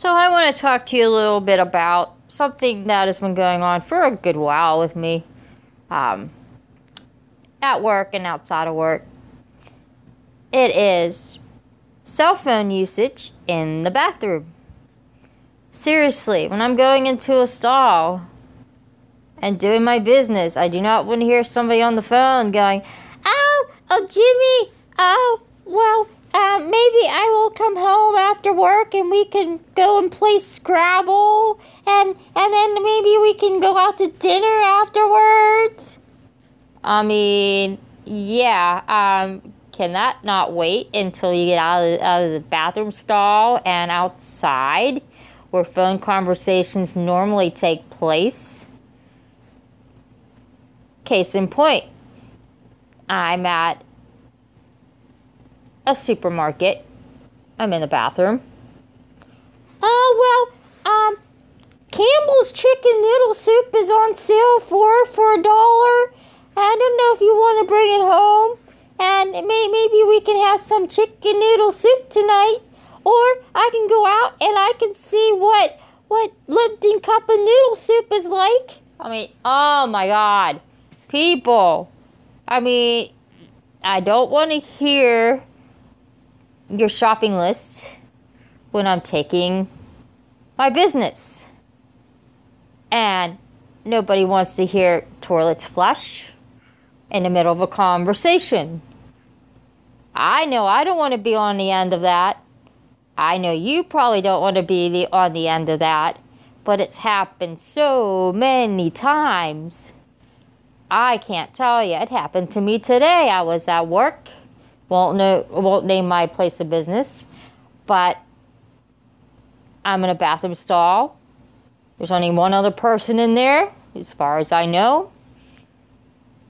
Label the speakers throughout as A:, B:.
A: So, I want to talk to you a little bit about something that has been going on for a good while with me um, at work and outside of work. It is cell phone usage in the bathroom. Seriously, when I'm going into a stall and doing my business, I do not want to hear somebody on the phone going, Oh, oh, Jimmy, oh, well, uh, maybe I will come home after work and we can go and play Scrabble, and and then maybe we can go out to dinner afterwards. I mean, yeah. Um, can that not wait until you get out of, out of the bathroom stall and outside, where phone conversations normally take place? Case in point, I'm at a supermarket. I'm in the bathroom. Oh, well, um, Campbell's chicken noodle soup is on sale for for a dollar. I don't know if you want to bring it home, and may, maybe we can have some chicken noodle soup tonight, or I can go out and I can see what what Lipton cup of noodle soup is like. I mean, oh my God, people! I mean, I don't want to hear your shopping list when I'm taking my business. And nobody wants to hear toilets flush in the middle of a conversation. I know I don't want to be on the end of that. I know you probably don't want to be the, on the end of that, but it's happened so many times. I can't tell you. It happened to me today. I was at work won't know won't name my place of business, but I'm in a bathroom stall. There's only one other person in there, as far as I know.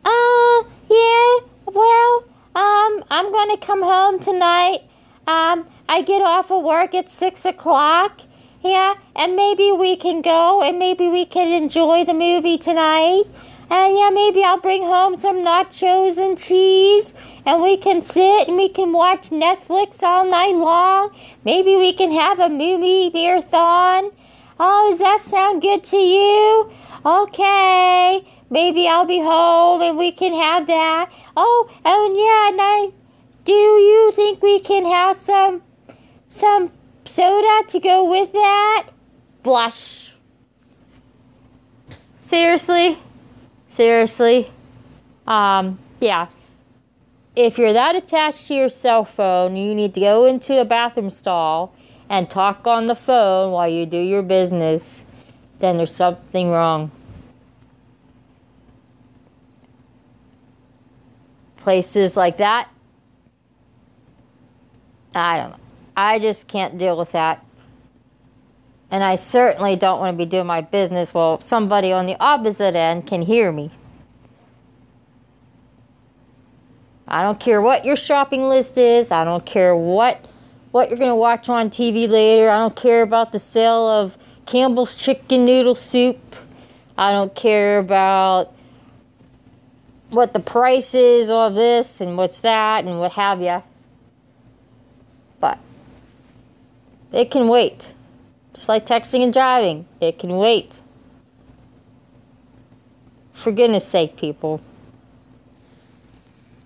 A: Uh, yeah. Well, um, I'm gonna come home tonight. Um, I get off of work at six o'clock. Yeah, and maybe we can go and maybe we can enjoy the movie tonight. And yeah, maybe I'll bring home some nachos and cheese, and we can sit and we can watch Netflix all night long. Maybe we can have a movie marathon. Oh, does that sound good to you? Okay, maybe I'll be home and we can have that. Oh, and yeah, and I, do you think we can have some, some soda to go with that? Blush. Seriously? Seriously? Um, yeah. If you're that attached to your cell phone, you need to go into a bathroom stall and talk on the phone while you do your business, then there's something wrong. Places like that, I don't know. I just can't deal with that. And I certainly don't want to be doing my business while somebody on the opposite end can hear me. I don't care what your shopping list is. I don't care what what you're going to watch on TV later. I don't care about the sale of Campbell's chicken noodle soup. I don't care about what the price is of this and what's that and what have you. But it can wait. Just like texting and driving, it can wait. For goodness sake, people.